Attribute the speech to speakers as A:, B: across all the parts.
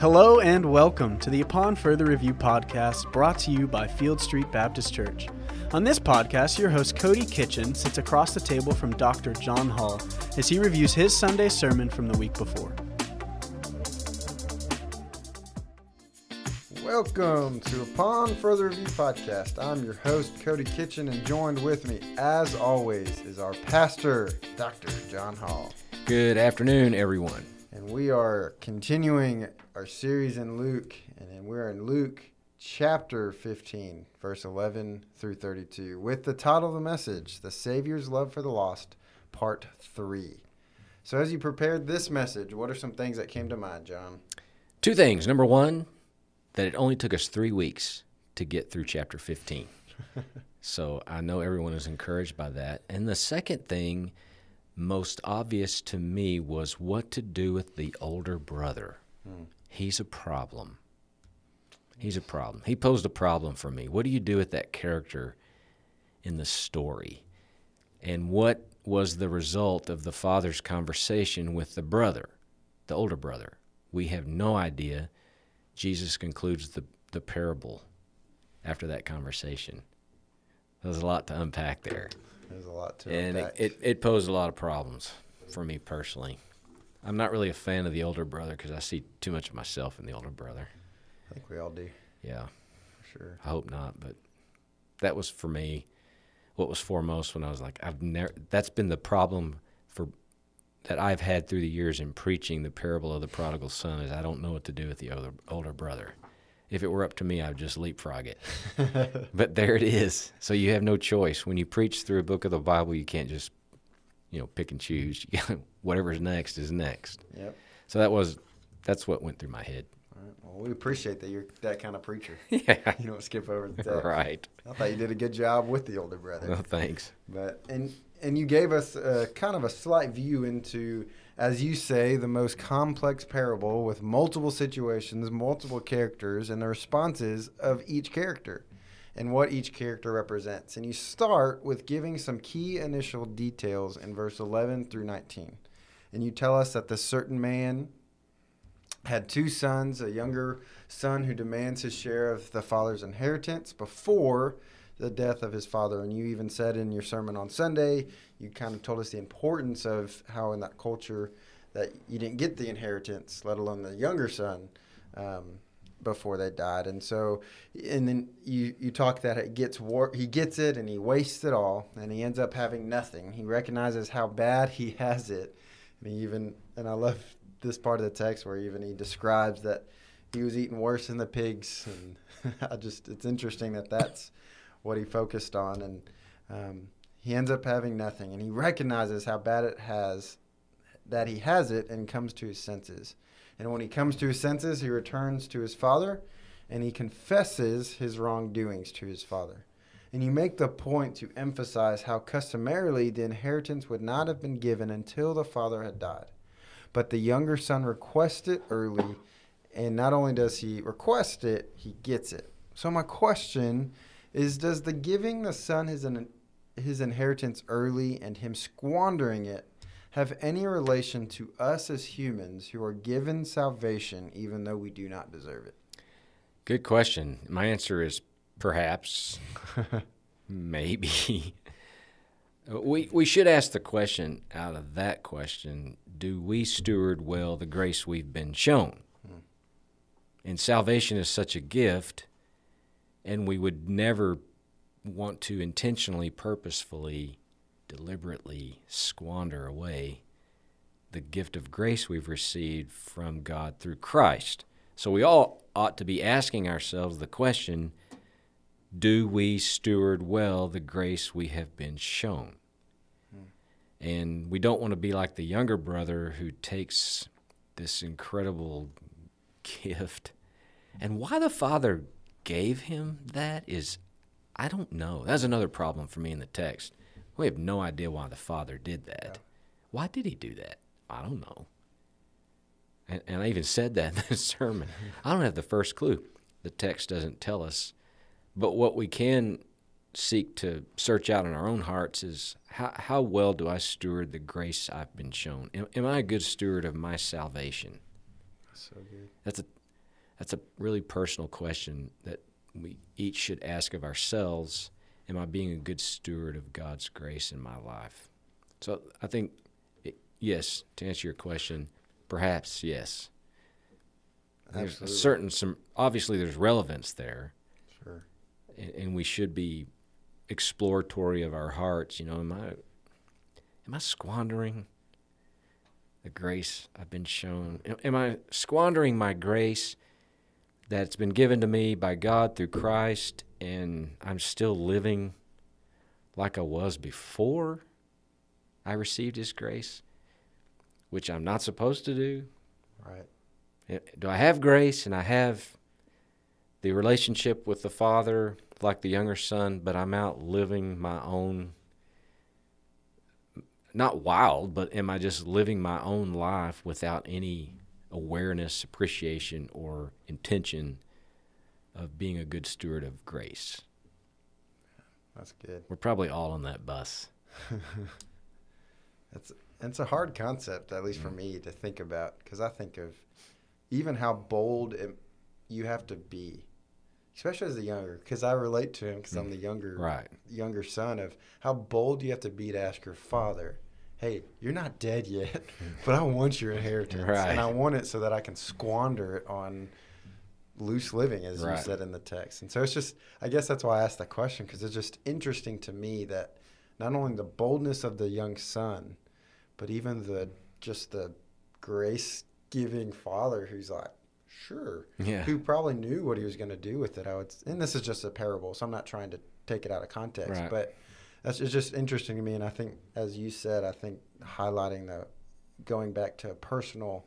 A: Hello and welcome to the Upon Further Review podcast brought to you by Field Street Baptist Church. On this podcast, your host Cody Kitchen sits across the table from Dr. John Hall as he reviews his Sunday sermon from the week before.
B: Welcome to Upon Further Review podcast. I'm your host, Cody Kitchen, and joined with me, as always, is our pastor, Dr. John Hall.
C: Good afternoon, everyone.
B: We are continuing our series in Luke, and we're in Luke chapter 15, verse 11 through 32, with the title of the message, The Savior's Love for the Lost, Part 3. So, as you prepared this message, what are some things that came to mind, John?
C: Two things. Number one, that it only took us three weeks to get through chapter 15. so, I know everyone is encouraged by that. And the second thing, most obvious to me, was what to do with the older brother. Hmm. He's a problem. He's a problem. He posed a problem for me. What do you do with that character in the story? And what was the result of the father's conversation with the brother, the older brother? We have no idea. Jesus concludes the, the parable after that conversation. There's a lot to unpack there.
B: There's a lot to
C: and. It, it, it posed a lot of problems for me personally. I'm not really a fan of the older brother because I see too much of myself in the older brother.
B: I think we all do.
C: Yeah.
B: For sure.
C: I hope not, but that was for me what was foremost when I was like, I've never, that's been the problem for, that I've had through the years in preaching the parable of the prodigal son is I don't know what to do with the older, older brother. If it were up to me, I'd just leapfrog it. but there it is. So you have no choice. When you preach through a book of the Bible, you can't just, you know, pick and choose. Whatever's next is next.
B: Yep.
C: So that was, that's what went through my head.
B: Well, we appreciate that you're that kind of preacher.
C: Yeah.
B: You don't skip over the text.
C: Right.
B: I thought you did a good job with the older brother.
C: Well, thanks.
B: But and and you gave us a, kind of a slight view into, as you say, the most complex parable with multiple situations, multiple characters, and the responses of each character, and what each character represents. And you start with giving some key initial details in verse 11 through 19, and you tell us that this certain man had two sons, a younger son who demands his share of the father's inheritance before the death of his father. And you even said in your sermon on Sunday, you kind of told us the importance of how in that culture that you didn't get the inheritance, let alone the younger son, um, before they died. And so, and then you, you talk that it gets war- he gets it and he wastes it all and he ends up having nothing. He recognizes how bad he has it. And he even, and I love this part of the text where even he describes that he was eating worse than the pigs, and I just it's interesting that that's what he focused on, and um, he ends up having nothing, and he recognizes how bad it has that he has it, and comes to his senses, and when he comes to his senses, he returns to his father, and he confesses his wrongdoings to his father. And you make the point to emphasize how customarily the inheritance would not have been given until the father had died but the younger son requests it early, and not only does he request it, he gets it. So my question is: Does the giving the son his his inheritance early and him squandering it have any relation to us as humans who are given salvation even though we do not deserve it?
C: Good question. My answer is perhaps, maybe. We, we should ask the question out of that question do we steward well the grace we've been shown? Hmm. And salvation is such a gift, and we would never want to intentionally, purposefully, deliberately squander away the gift of grace we've received from God through Christ. So we all ought to be asking ourselves the question do we steward well the grace we have been shown? And we don't want to be like the younger brother who takes this incredible gift. And why the father gave him that is, I don't know. That's another problem for me in the text. We have no idea why the father did that. Yeah. Why did he do that? I don't know. And, and I even said that in the sermon. I don't have the first clue. The text doesn't tell us. But what we can seek to search out in our own hearts is how, how well do I steward the grace I've been shown? Am, am I a good steward of my salvation?
B: That's So good.
C: That's a that's a really personal question that we each should ask of ourselves. Am I being a good steward of God's grace in my life? So I think, it, yes, to answer your question, perhaps yes. There's a
B: Absolutely.
C: certain some obviously there's relevance there,
B: Sure.
C: and, and we should be exploratory of our hearts. You know, am I am I squandering the grace I've been shown? Am I squandering my grace that's been given to me by God through Christ, and I'm still living like I was before I received His grace, which I'm not supposed to do?
B: Right.
C: Eh, Do I have grace and I have the relationship with the Father like the younger son, but I'm out living my own, not wild, but am I just living my own life without any awareness, appreciation, or intention of being a good steward of grace?
B: That's good.
C: We're probably all on that bus.
B: It's it's a hard concept, at least for mm. me, to think about because I think of even how bold it, you have to be, especially as a younger. Because I relate to him because I'm mm. the younger
C: Right.
B: younger son of how bold you have to be to ask your father, "Hey, you're not dead yet, but I want your inheritance,
C: Right.
B: and I want it so that I can squander it on." loose living as
C: Right.
B: you said in the text and so it's just i guess that's why i asked that question because it's just interesting to me that not only the boldness of the young son but even the just the grace giving father who's like sure
C: Yeah.
B: who probably knew what he was going to do with it i would and this is just a parable so i'm not trying to take it out of context
C: Right.
B: but that's it's just interesting to me and i think as you said i think highlighting the going back to a personal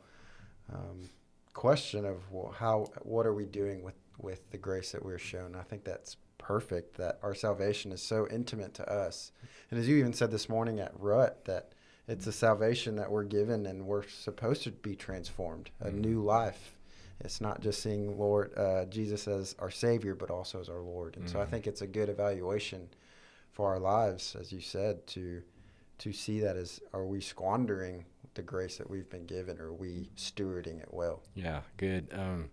B: um, question of well, how what are we doing with with the grace that we're shown i think that's perfect that our salvation is so intimate to us and as you even said this morning at rut that it's a salvation that we're given and we're supposed to be transformed a
C: Mhm.
B: new life it's not just seeing lord uh, jesus as our savior but also as our lord and so i
C: Mhm.
B: think it's a good evaluation for our lives as you said to to see that as are we squandering the grace that we've been given or are we stewarding it well
C: Yeah, good. Um,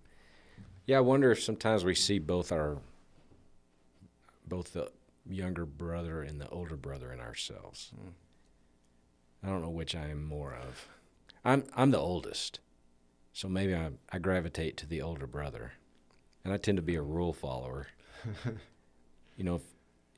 C: yeah, I wonder if sometimes we see both our, both the younger brother and the older brother in ourselves.
B: Mm.
C: I don't know which I am more of. I'm I'm the oldest, so maybe I I gravitate to the older brother, and I tend to be a rule follower. You know, if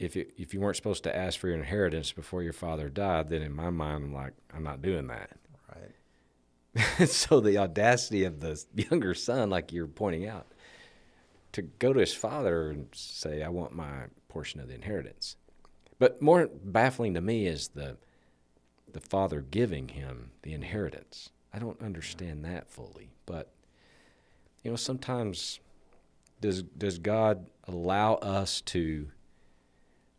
C: if it, if you weren't supposed to ask for your inheritance before your father died, then in my mind I'm like I'm not doing that.
B: right
C: so the audacity of the younger son, like you're pointing out, to go to his father and say, "I want my portion of the inheritance." But more baffling to me is the the father giving him the inheritance. I don't understand that fully, but you know, sometimes does does God allow us to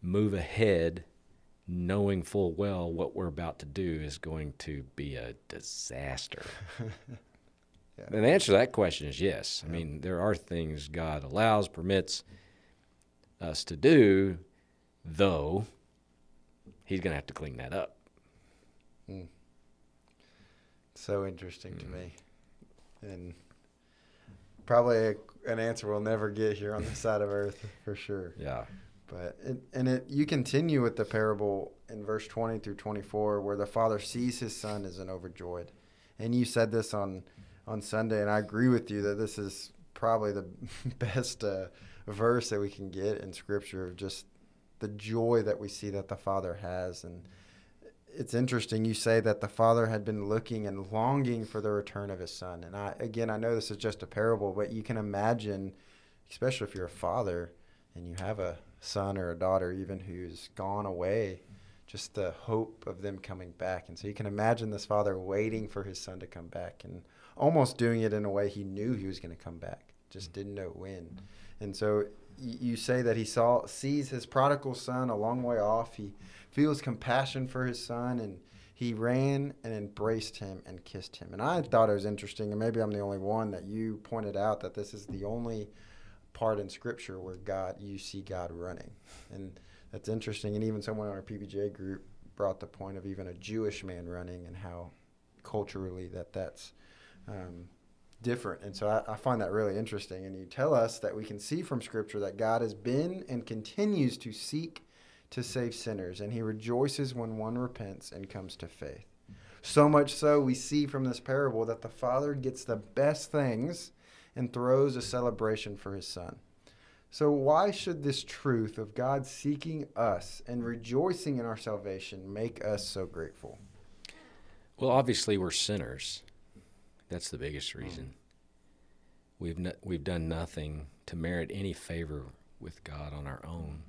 C: move ahead knowing full well what we're about to do is going to be a disaster?
B: yeah.
C: And the answer to that question is yes. I
B: Yeah.
C: mean, there are things God allows, permits us to do, though He's going to have to clean that up.
B: so interesting to
C: Mm.
B: me and probably a, an answer we'll never get here on this side of earth for sure
C: Yeah.
B: But it, and it you continue with the parable in verse 20 through 24 where the father sees his son is an overjoyed. And you said this on on Sunday and I agree with you that this is probably the best uh, verse that we can get in scripture of just the joy that we see that the father has and it's interesting you say that the father had been looking and longing for the return of his son and I again I know this is just a parable but you can imagine especially if you're a father and you have a son or a daughter even who's gone away just the hope of them coming back. And so you can imagine this father waiting for his son to come back and almost doing it in a way he knew he was going to come back just mm. didn't know when. And so you say that he saw sees his prodigal son a long way off. He feels compassion for his son and he ran and embraced him and kissed him. And i thought it was interesting and maybe i'm the only one that you pointed out that this is the only part in scripture where God you see God running. And that's interesting. And even someone in our PBJ group brought the point of even a Jewish man running and how culturally that that's um, different. And so I, I find that really interesting. And you tell us that we can see from Scripture that God has been and continues to seek to save sinners, and he rejoices when one repents and comes to faith. So much so, we see from this parable that the Father gets the best things and throws a celebration for his Son. So, why should this truth of God seeking us and rejoicing in our salvation make us so grateful?
C: Well, obviously, we're sinners. That's the biggest reason. We've, no, we've done nothing to merit any favor with God on our own.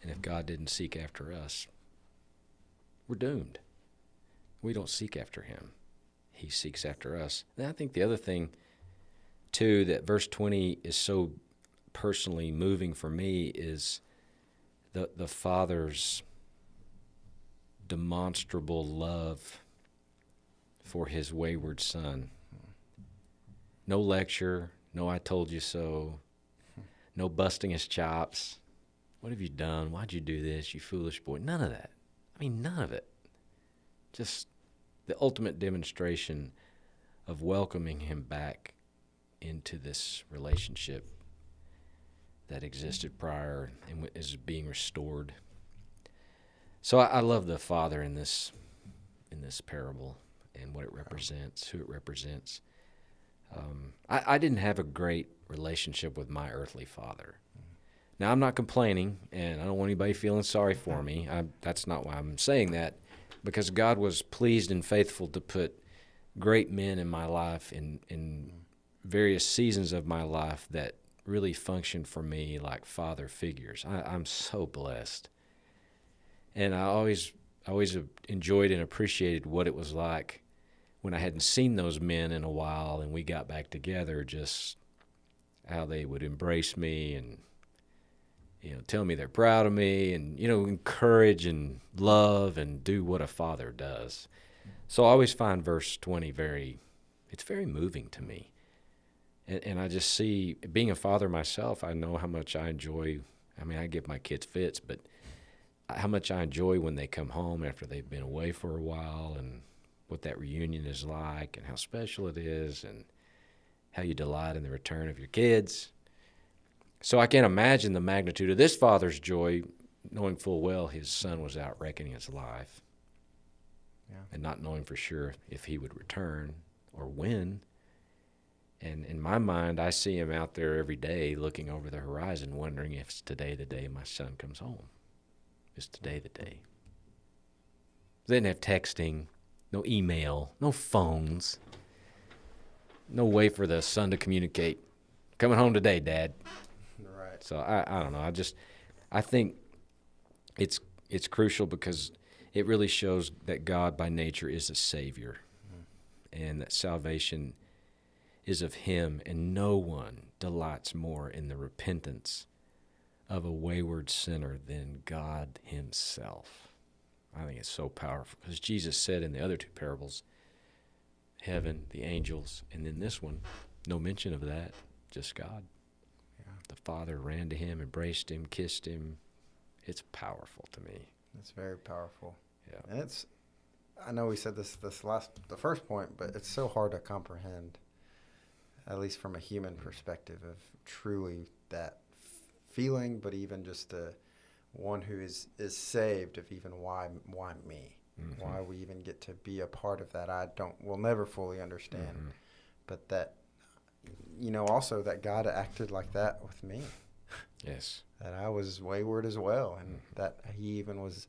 C: And if God didn't seek after us, we're doomed. We don't seek after Him, He seeks after us. And I think the other thing, too, that verse 20 is so personally moving for me is the, the Father's demonstrable love for His wayward Son. No lecture, no I told you so, no busting his chops what have you done? Why'd you do this, you foolish boy? None of that. I mean, none of it. Just the ultimate demonstration of welcoming him back into this relationship that existed prior and is being restored. So I, I love the Father in this in this parable and what it represents, who it represents. Um, I, I didn't have a great relationship with my earthly father. Now, I'm not complaining, and I don't want anybody feeling sorry for me. I, that's not why I'm saying that, because God was pleased and faithful to put great men in my life in, in various seasons of my life that really functioned for me like father figures. I, I'm so blessed. And I always, always enjoyed and appreciated what it was like when I hadn't seen those men in a while and we got back together, just how they would embrace me and you know, tell me they're proud of me and, you know, encourage and love and do what a father does. So I always find verse 20 very, it's very moving to me. And, and I just see, being a father myself, I know how much I enjoy. I mean, I give my kids fits, but how much I enjoy when they come home after they've been away for a while and what that reunion is like and how special it is and how you delight in the return of your kids so I can't imagine the magnitude of this father's joy, knowing full well his son was out wrecking his life, yeah. and not knowing for sure if he would return or when. And in my mind, I see him out there every day looking over the horizon, wondering if it's today the day my son comes home. Is today the day? They didn't have texting, no email, no phones, no way for the son to communicate. Coming home today, Dad. Right. So I, I don't know. I just I think it's it's crucial because it really shows that God by nature is a savior, mm-hmm. and that salvation is of Him, and no one delights more in the repentance of a wayward sinner than God Himself. I think it's so powerful because Jesus said in the other two parables, heaven, the angels, and then this one, no mention of that, just God Yeah. the father ran to him, embraced him, kissed him. It's powerful to me.
B: It's very powerful.
C: Yeah.
B: And it's I know we said this this last the first point, but it's so hard to comprehend at least from a human perspective of truly that f- feeling, but even just the one who is is saved of even why why me? Mm-hmm. Why we even get to be a part of that I don't will never fully understand. Mm-hmm. But that you know, also that God acted like that with me.
C: Yes.
B: that I was wayward as well, and mm-hmm. that He even was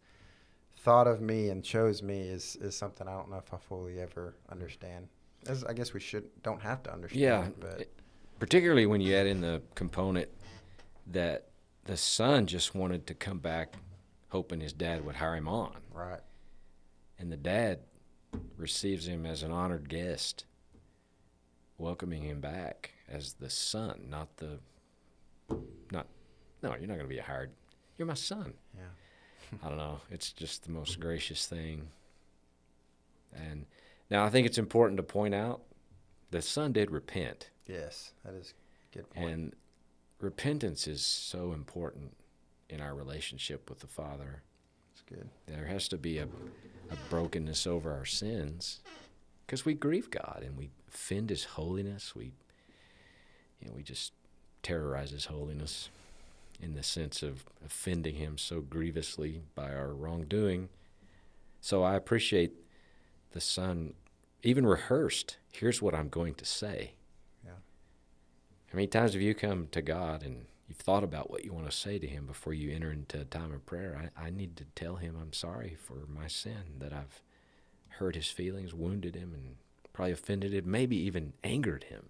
B: thought of me and chose me is is something I don't know if I fully ever understand. As I guess we should don't have to understand.
C: Yeah,
B: but it,
C: particularly when you add in the component that the son just wanted to come back, hoping his dad would hire him on.
B: Right.
C: And the dad receives him as an honored guest welcoming him back as the son, not the not no, you're not going to be a hired. You're my son.
B: Yeah.
C: I don't know. It's just the most gracious thing. And now I think it's important to point out the son did repent.
B: Yes, that is good point.
C: And repentance is so important in our relationship with the Father.
B: That's good.
C: There has to be a, a brokenness over our sins because we grieve God and we offend His holiness. We, you know, we just terrorize His holiness in the sense of offending Him so grievously by our wrongdoing. So I appreciate the Son even rehearsed. Here's what I'm going to say.
B: Yeah.
C: How many times have you come to God and you've thought about what you want to say to Him before you enter into a time of prayer? I, I need to tell Him I'm sorry for my sin, that I've hurt His feelings, wounded Him, and probably offended Him, maybe even angered Him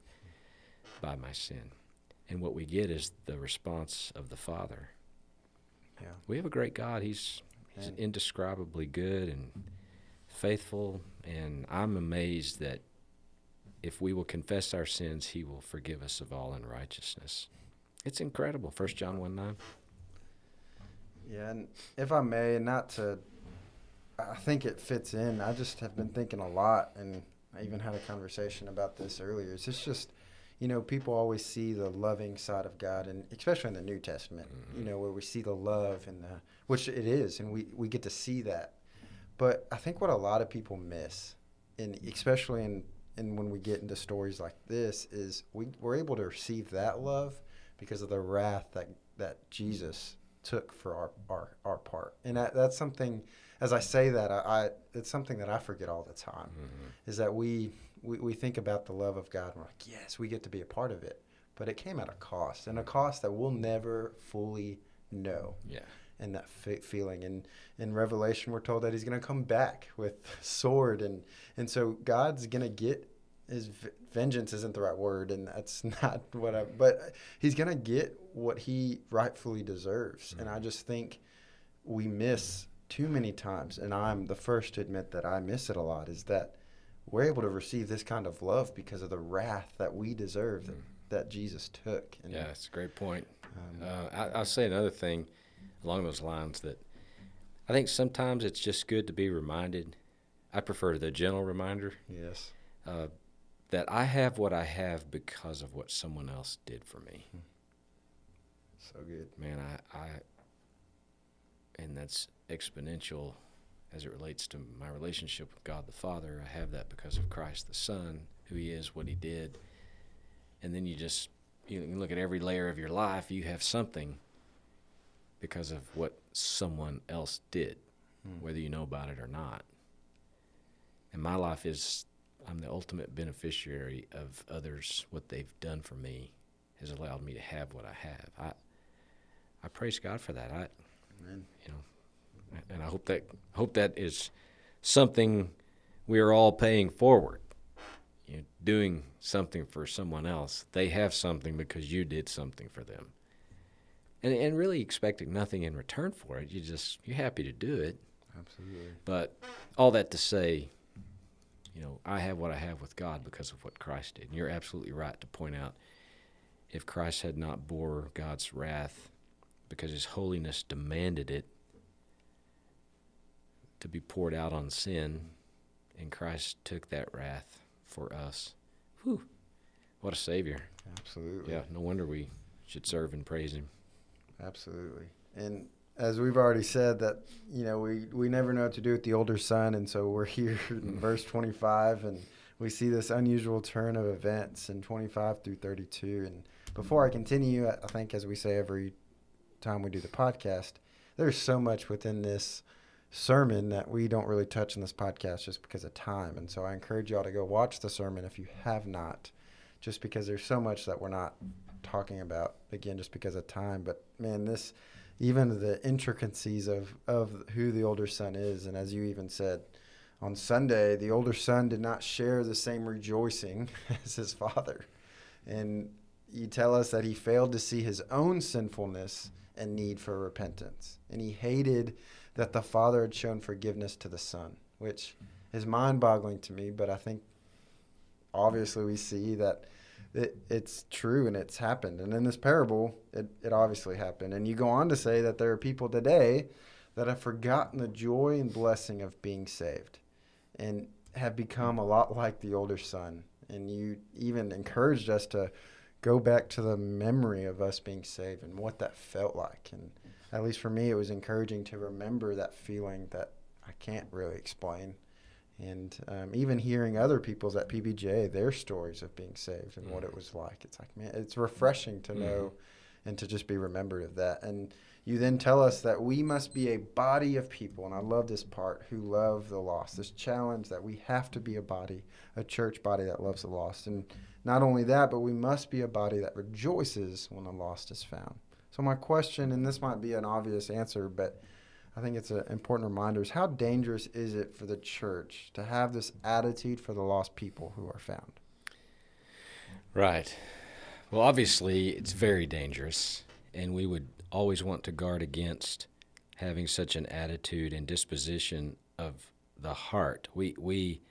C: by my sin. And what we get is the response of the Father.
B: Yeah.
C: We have a great God. He's, he's indescribably good and faithful, and I'm amazed that if we will confess our sins, He will forgive us of all unrighteousness. It's incredible. First John one nine.
B: Yeah, and if I may, not to, I think it fits in. I just have been thinking a lot, and I even had a conversation about this earlier. It's just, just you know, people always see the loving side of God, and especially in the New Testament, you mm-hmm. know, where we see the love and the, which it is, and we, we get to see that. But I think what a lot of people miss, and especially in, in when we get into stories like this, is we, we're able to receive that love because of the wrath that, that Jesus took for our, our, our part. And that, that's something, as I say that, I, I it's something that I forget all the time, mm-hmm. is that we, we, we think about the love of God and we're like, yes, we get to be a part of it. But it came at a cost, and a cost that we'll never fully know
C: Yeah.
B: And that fe- feeling. And in Revelation, we're told that He's going to come back with sword, and and so God's going to get His v- vengeance isn't the right word, and that's not what I. But He's going to get what He rightfully deserves, and I just think we miss too many times, and I'm the first to admit that I miss it a lot. Is that we're able to receive this kind of love because of the wrath that we deserve that, that Jesus took. And,
C: Yeah, it's a great point.
B: um,
C: Uh, I, I'll say another thing along those lines that I think sometimes it's just good to be reminded. I prefer the gentle reminder
B: yes.
C: uh, that I have what I have because of what someone else did for me.
B: So good.
C: Man, I, I and that's exponential as it relates to my relationship with God the Father. I have that because of Christ the Son, who He is, what He did, and then you just you look at every layer of your life. You have something because of what someone else did, hmm. whether you know about it or not. And my life is I'm the ultimate beneficiary of others. What they've done for me has allowed me to have what I have. I I praise God for that. I
B: Amen.
C: you know, and I hope that hope that is something we are all paying forward. You know, doing something for someone else, they have something because you did something for them, and and really expecting nothing in return for it. You just you're happy to do it.
B: Absolutely.
C: But all that to say, you know, I have what I have with God because of what Christ did. And you're absolutely right to point out if Christ had not bore God's wrath because his holiness demanded it to be poured out on sin, and Christ took that wrath for us. Whew. What a savior.
B: Absolutely.
C: Yeah, no wonder we should serve and praise him.
B: Absolutely. And as we've already said that, you know, we, we never know what to do with the older son. And so we're here in mm. verse 25 and we see this unusual turn of events in 25 through 32. And before I continue, I I think as we say every time we do the podcast, there's so much within this sermon that we don't really touch in this podcast just because of time. And so I encourage y'all to go watch the sermon if you have not, just because there's so much that we're not talking about again just because of time. But man, this even the intricacies of of who the older son is, and as you even said on Sunday, the older son did not share the same rejoicing as his father, and you tell us that he failed to see his own sinfulness and need for repentance, and he hated that the father had shown forgiveness to the son, which is mind-boggling to me. But I think obviously we see that it, it's true and it's happened. And in this parable, it, it obviously happened. And you go on to say that there are people today that have forgotten the joy and blessing of being saved and have become a lot like the older son. And you even encouraged us to go back to the memory of us being saved and what that felt like. And at least for me, it was encouraging to remember that feeling that I can't really explain. And um, even hearing other people's at PBJ, their stories of being saved and what it was like, it's like, man, it's refreshing to know and to just be remembered of that. And you then tell us that we must be a body of people, and I love this part, who love the lost. This challenge that we have to be a body, a church body that loves the lost. And not only that, but we must be a body that rejoices when the lost is found. So, my question, and this might be an obvious answer, but I think it's an important reminder is how dangerous is it for the church to have this attitude for the lost people who are found?
C: Right. Well, obviously, it's very dangerous, and we would always want to guard against having such an attitude and disposition of the heart. We we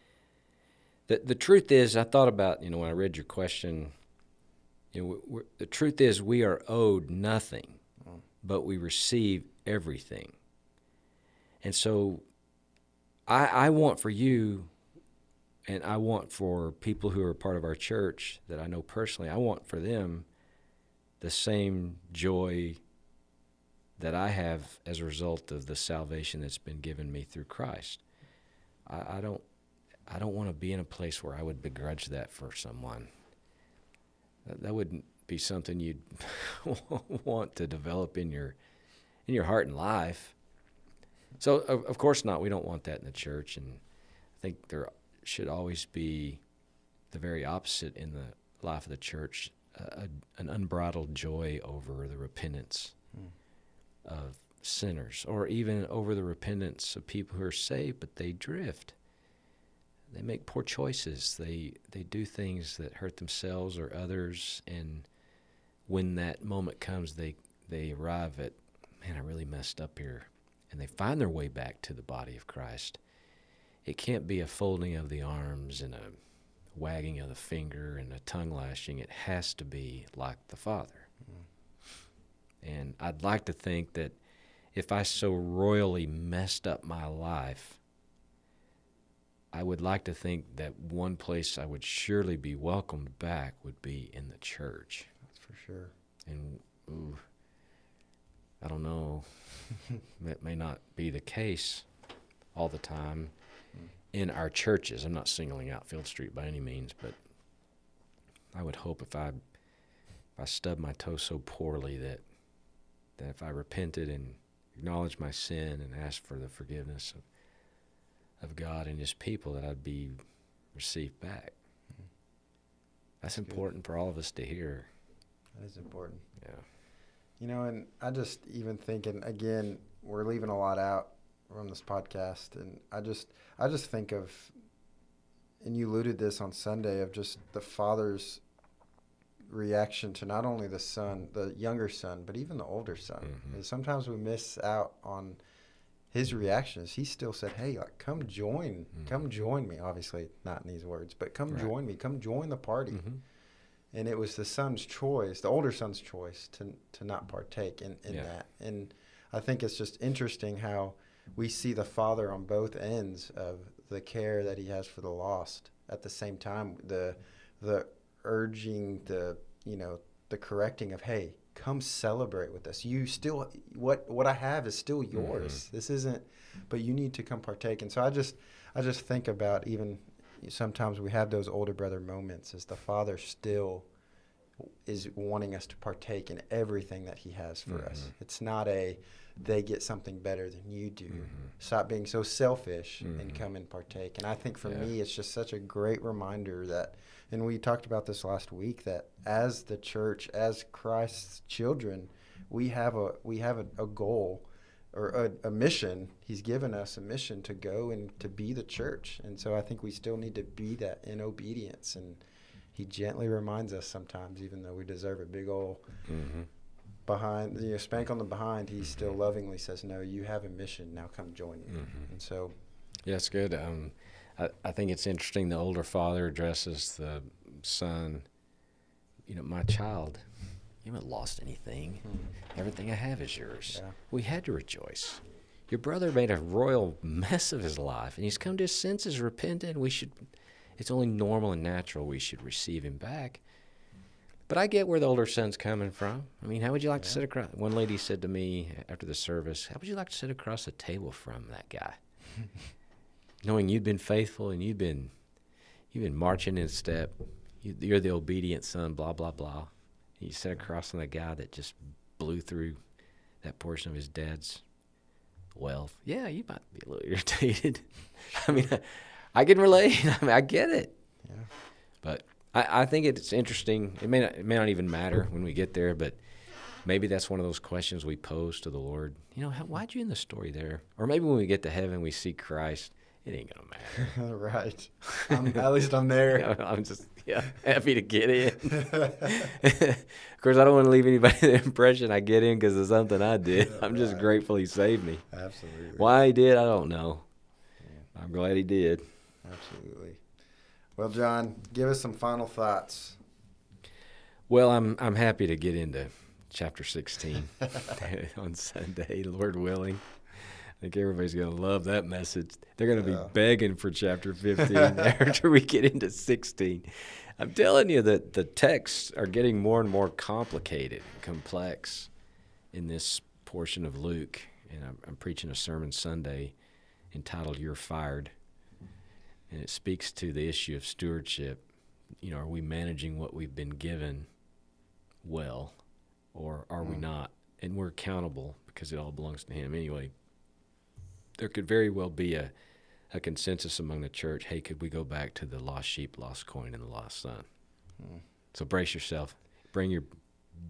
C: the the truth is, I thought about you know when I read your question. You know, the truth is, we are owed nothing, mm. but we receive everything. And so, I I want for you and I want for people who are part of our church that I know personally, I want for them the same joy that I have as a result of the salvation that's been given me through Christ. I, I don't I don't want to be in a place where I would begrudge that for someone. That, that wouldn't be something you'd want to develop in your in your heart and life. So of, of course not. We don't want that in the church, and I think there should always be the very opposite in the life of the church a, an unbridled joy over the repentance mm. of sinners, or even over the repentance of people who are saved but they drift. They make poor choices. They they do things that hurt themselves or others, and when that moment comes, they they arrive at, man, I really messed up here, and they find their way back to the body of Christ it can't be a folding of the arms and a wagging of the finger and a tongue lashing. It has to be like the Father. Mm-hmm. And I'd like to think that if I so royally messed up my life, I would like to think that one place I would surely be welcomed back would be in the church.
B: That's for sure.
C: And ooh, I don't know. that may not be the case all the time in our churches. I'm not singling out Field Street by any means, but I would hope if I if I stubbed my toe so poorly that that if I repented and acknowledged my sin and asked for the forgiveness of of God and His people, that I'd be received back. Mm-hmm. That's, That's important good. for all of us to hear.
B: That is important.
C: Yeah.
B: You know, and I just even thinking again, we're leaving a lot out from this podcast, and I just I just think of, and you alluded this on Sunday of just the father's reaction to not only the son, the younger son, but even the older son. Mm-hmm. Sometimes we miss out on his reactions. He still said, "Hey, like, come join, mm-hmm. come join me." Obviously, not in these words, but come right. join me, come join the party. Mm-hmm. And it was the son's choice, the older son's choice, to to not partake in, in yeah. that. And I think it's just interesting how we see the father on both ends of the care that he has for the lost. At the same time, the the urging, the you know, the correcting of, hey, come celebrate with us. You still what what I have is still yours. Mm-hmm. This isn't, but you need to come partake. And so I just I just think about even sometimes we have those older brother moments as the father still is wanting us to partake in everything that he has for mm-hmm. us. It's not a they get something better than you do. Mm-hmm. Stop being so selfish mm-hmm. and come and partake. And I think for yeah. me, it's just such a great reminder that, and we talked about this last week, that as the church, as Christ's children, we have a we have a, a goal or a, a, mission. He's given us a mission to go and to be the church. And so I think we still need to be that in obedience. And he gently reminds us sometimes, even though we deserve a big old mm-hmm behind, you know, spank on the behind, he still lovingly says, "No, you have a mission. Now come join me." Mm-hmm. And so,
C: yeah, it's good. Um, I, I think it's interesting. The older father addresses the son. You know, my child, you haven't lost anything. Mm-hmm. Everything I have is yours. Yeah. We had to rejoice. Your brother made a royal mess of his life, and he's come to his senses, repented. We should. It's only normal and natural we should receive him back. But I get where the older son's coming from. I mean, how would you like yeah. to sit across? One lady said to me after the service, "How would you like to sit across the table from that guy?" knowing you've been faithful and you've been you've been marching in step. You, you're the obedient son. Blah blah blah. You sit across from the guy that just blew through that portion of his dad's wealth. Yeah, you might be a little irritated. I mean, I, I can relate. I mean, I get it.
B: Yeah.
C: But I, I think it's interesting. It may not, it may not even matter when we get there, but maybe that's one of those questions we pose to the Lord. You know, how, why'd you end the story there? Or maybe when we get to heaven, we see Christ. It ain't gonna matter.
B: right. I'm, at least I'm there.
C: I'm just yeah happy to get in. of course, I don't want to leave anybody the impression I get in because of something I did. I'm just
B: Right.
C: grateful He saved me.
B: Absolutely.
C: Why He did, I don't know. I'm glad He did.
B: Absolutely. Well, John, give us some final thoughts.
C: Well, I'm I'm happy to get into chapter 16 on Sunday, Lord willing. I think everybody's going to love that message. They're going to
B: Yeah.
C: be begging for chapter 15 after we get into 16. I'm telling you that the texts are getting more and more complicated and complex in this portion of Luke. And I'm, I'm preaching a sermon Sunday entitled You're Fired. And it speaks to the issue of stewardship. You know, are we managing what we've been given well, or are we
B: Mm.
C: not? And we're accountable because it all belongs to Him anyway. There could very well be a, a consensus among the church hey, could we go back to the lost sheep, lost coin, and the lost son?
B: Mm.
C: So brace yourself. Bring your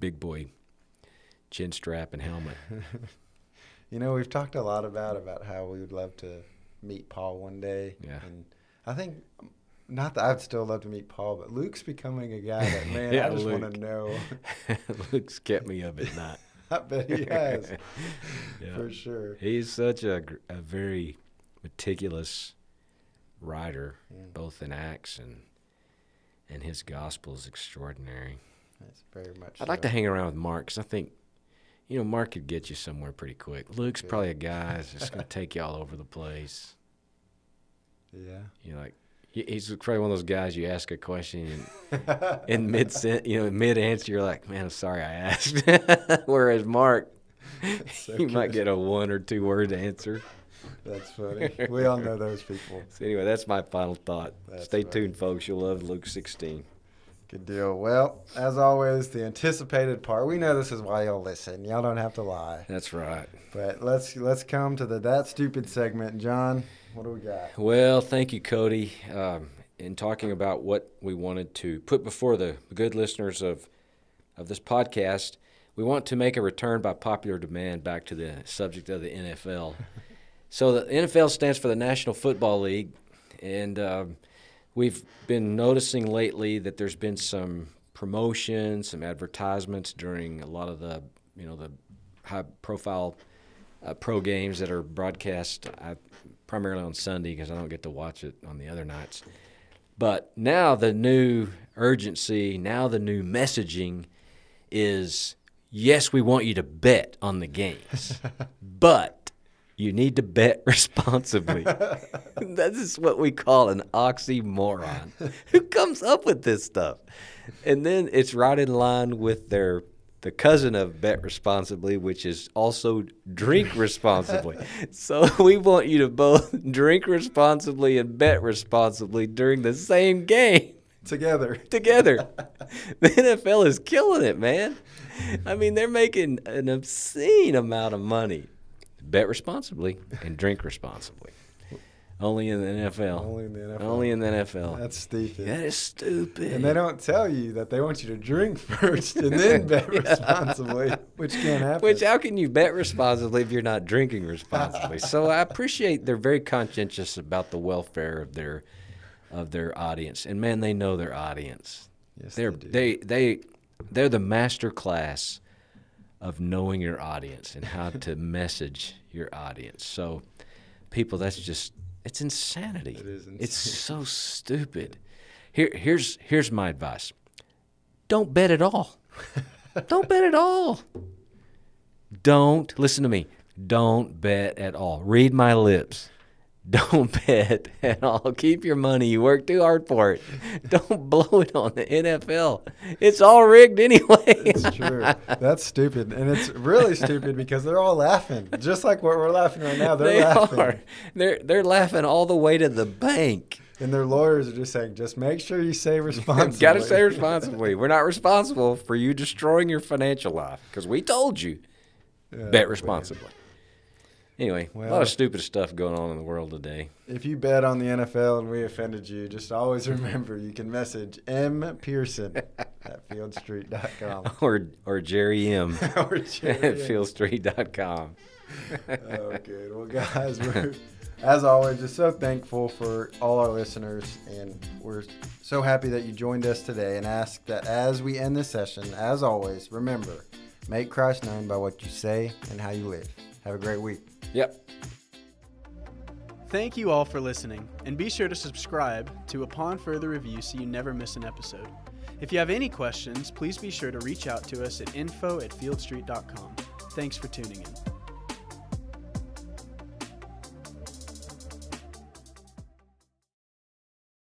C: big boy chin strap and helmet.
B: You know, we've talked a lot about about how we would love to meet Paul one day.
C: Yeah.
B: And I think not that I'd still love to meet Paul, but Luke's becoming a guy that man,
C: Yeah,
B: I just want to know.
C: Luke's kept me up at night.
B: I bet he has
C: Yeah.
B: for sure.
C: He's such a, a very meticulous writer,
B: Yeah.
C: both in Acts and and his gospel is extraordinary.
B: That's very much.
C: I'd like to hang around with Mark because I think, you know, Mark could get you somewhere pretty quick. Luke's
B: Yeah.
C: probably a guy that's just going to take you all over the place.
B: Yeah.
C: You know, like he's probably one of those guys you ask a question and in mid you know mid answer you're like, man, I'm sorry I asked. Whereas Mark,
B: So
C: you might get a one or two word answer.
B: That's funny. We all know those people.
C: So anyway, that's my final thought.
B: That's
C: Stay
B: funny.
C: tuned, folks. You'll love Luke 16.
B: Good deal. Well, as always, the anticipated part. We know this is why y'all listen. Y'all don't have to lie.
C: That's right.
B: But let's let's come to the that stupid segment. John, what do we got?
C: Well, thank you, Cody. Um, in talking about what we wanted to put before the good listeners of of this podcast, we want to make a return by popular demand back to the subject of the NFL. so the NFL stands for the National Football League, and um, we've been noticing lately that there's been some promotion, some advertisements during a lot of the you know the high profile uh, pro games that are broadcast I, primarily on Sunday because I don't get to watch it on the other nights. But now the new urgency, now the new messaging is yes, we want you to bet on the games, but you need to bet responsibly. that is what we call an oxymoron. Who comes up with this stuff? And then it's right in line with their the cousin of bet responsibly, which is also drink responsibly. so we want you to both drink responsibly and bet responsibly during the same game
B: Together.
C: together. the NFL is killing it, man. I mean, they're making an obscene amount of money. Bet responsibly and drink responsibly. Only in the NFL.
B: Only in the NFL.
C: Only in the NFL.
B: That's stupid.
C: that is stupid.
B: And they don't tell you that they want you to drink first and then bet responsibly, which can't happen.
C: Which how can you bet responsibly if you're not drinking responsibly? so I appreciate they're very conscientious about the welfare of their of their audience, and man, they know their audience.
B: yes,
C: They're
B: they do.
C: they they they're the master class of knowing your audience and how to message your audience. So, people, that's just it's insanity.
B: It is
C: It's so stupid. Here here's here's my advice. Don't bet at all. Don't bet at all. Don't listen to me. Don't bet at all. Read my lips. don't bet at all. Keep your money. You work too hard for it. Don't blow it on the NFL. It's all rigged anyway.
B: It's true. That's stupid, and it's really stupid because they're all laughing, just like what we're laughing right now. They're
C: they
B: laughing,
C: are. They're they're laughing all the way to the bank.
B: and their lawyers are just saying, "Just make sure you say responsibly."
C: Got to say responsibly. We're not responsible for you destroying your financial life because we told you
B: Yeah,
C: bet responsibly. Anyway, a lot of stupid stuff going on in the world today.
B: If you bet on the NFL and we offended you, just always remember you can message M Pearson at fieldstreet.com.
C: Or or Jerry M
B: or
C: at
B: Jerry.
C: fieldstreet.com.
B: Oh, good. Well, guys, we're, as always, just so thankful for all our listeners, and we're so happy that you joined us today. And ask that as we end this session, as always, remember, make Christ known by what you say and how you live. Have a great week.
C: Yep.
A: Thank you all for listening, and be sure to subscribe to Upon Further Review so you never miss an episode. If you have any questions, please be sure to reach out to us at info at fieldstreet.com. Thanks for tuning in.